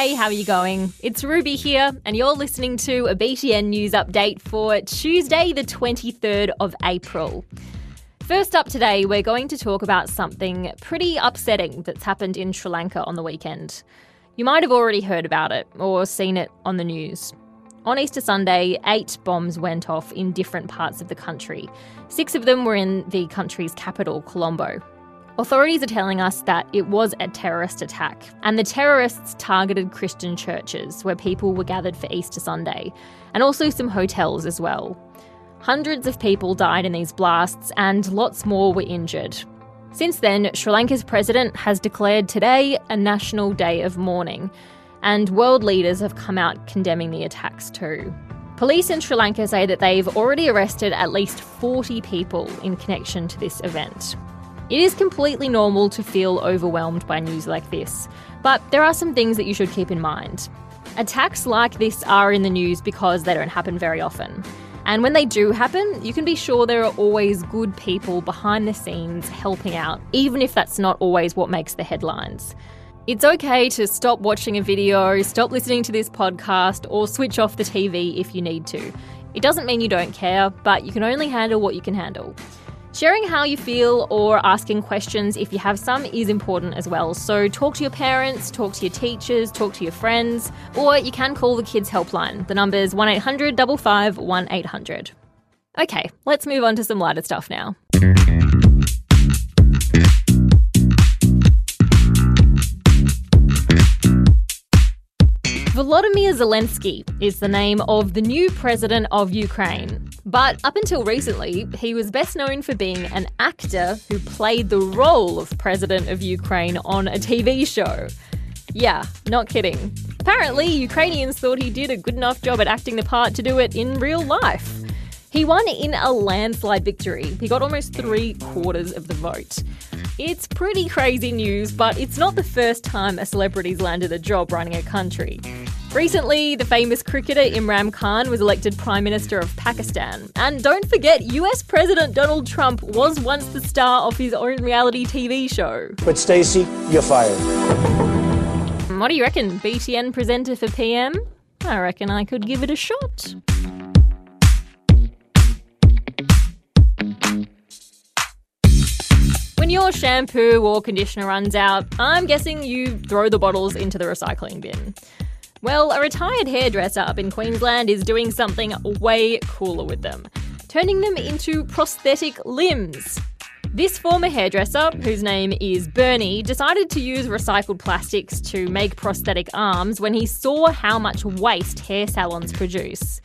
Hey, how are you going? It's Ruby here, and you're listening to a BTN news update for Tuesday, the 23rd of April. First up today, we're going to talk about something pretty upsetting that's happened in Sri Lanka on the weekend. You might have already heard about it or seen it on the news. On Easter Sunday, eight bombs went off in different parts of the country. Six of them were in the country's capital, Colombo. Authorities are telling us that it was a terrorist attack, and the terrorists targeted Christian churches where people were gathered for Easter Sunday, and also some hotels as well. Hundreds of people died in these blasts, and lots more were injured. Since then, Sri Lanka's president has declared today a national day of mourning, and world leaders have come out condemning the attacks too. Police in Sri Lanka say that they've already arrested at least 40 people in connection to this event. It is completely normal to feel overwhelmed by news like this, but there are some things that you should keep in mind. Attacks like this are in the news because they don't happen very often. And when they do happen, you can be sure there are always good people behind the scenes helping out, even if that's not always what makes the headlines. It's okay to stop watching a video, stop listening to this podcast, or switch off the TV if you need to. It doesn't mean you don't care, but you can only handle what you can handle. Sharing how you feel or asking questions, if you have some, is important as well. So talk to your parents, talk to your teachers, talk to your friends, or you can call the Kids Helpline. The number is 1800 55 1800. Okay, let's move on to some lighter stuff now. Volodymyr Zelensky is the name of the new president of Ukraine. But up until recently, he was best known for being an actor who played the role of president of Ukraine on a TV show. Yeah, not kidding. Apparently, Ukrainians thought he did a good enough job at acting the part to do it in real life. He won in a landslide victory. He got almost three quarters of the vote. It's pretty crazy news, but it's not the first time a celebrity's landed a job running a country. Recently, the famous cricketer Imran Khan was elected Prime Minister of Pakistan. And don't forget, US President Donald Trump was once the star of his own reality TV show. But Stacey, you're fired. What do you reckon, BTN presenter for PM? I reckon I could give it a shot. When your shampoo or conditioner runs out, I'm guessing you throw the bottles into the recycling bin. Well, a retired hairdresser up in Queensland is doing something way cooler with them, turning them into prosthetic limbs. This former hairdresser, whose name is Bernie, decided to use recycled plastics to make prosthetic arms when he saw how much waste hair salons produce.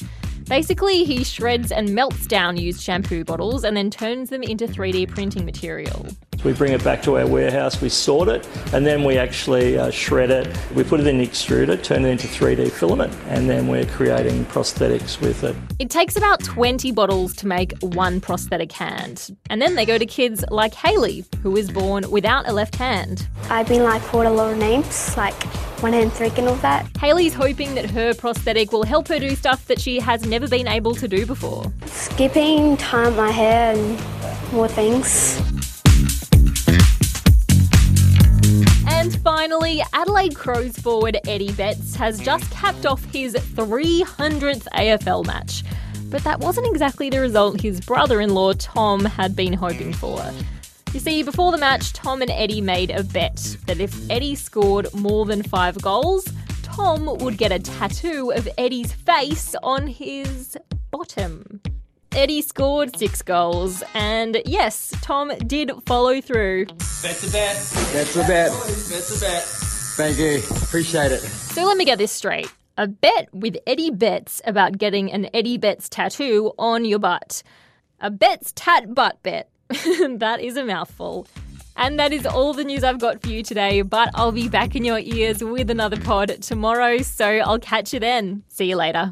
Basically, he shreds and melts down used shampoo bottles and then turns them into 3D printing material. We bring it back to our warehouse, we sort it, and then we actually uh, shred it. We put it in the extruder, turn it into 3D filament, and then we're creating prosthetics with it. It takes about 20 bottles to make one prosthetic hand. And then they go to kids like Haley, who was born without a left hand. I've been like called a lot of names, like one hand freak and all that. Haley's hoping that her prosthetic will help her do stuff that she has never been able to do before. Skipping, tying my hair, and more things. Finally, Adelaide Crows forward Eddie Betts has just capped off his 300th AFL match. But that wasn't exactly the result his brother in law Tom had been hoping for. You see, before the match, Tom and Eddie made a bet that if Eddie scored more than five goals, Tom would get a tattoo of Eddie's face on his bottom. Eddie scored six goals, and yes, Tom did follow through. Bet's a bet. That's a bet. Bet's a bet. Thank you. Appreciate it. So let me get this straight. A bet with Eddie Betts about getting an Eddie Betts tattoo on your butt. A Betts tat butt bet. that is a mouthful. And that is all the news I've got for you today, but I'll be back in your ears with another pod tomorrow, so I'll catch you then. See you later.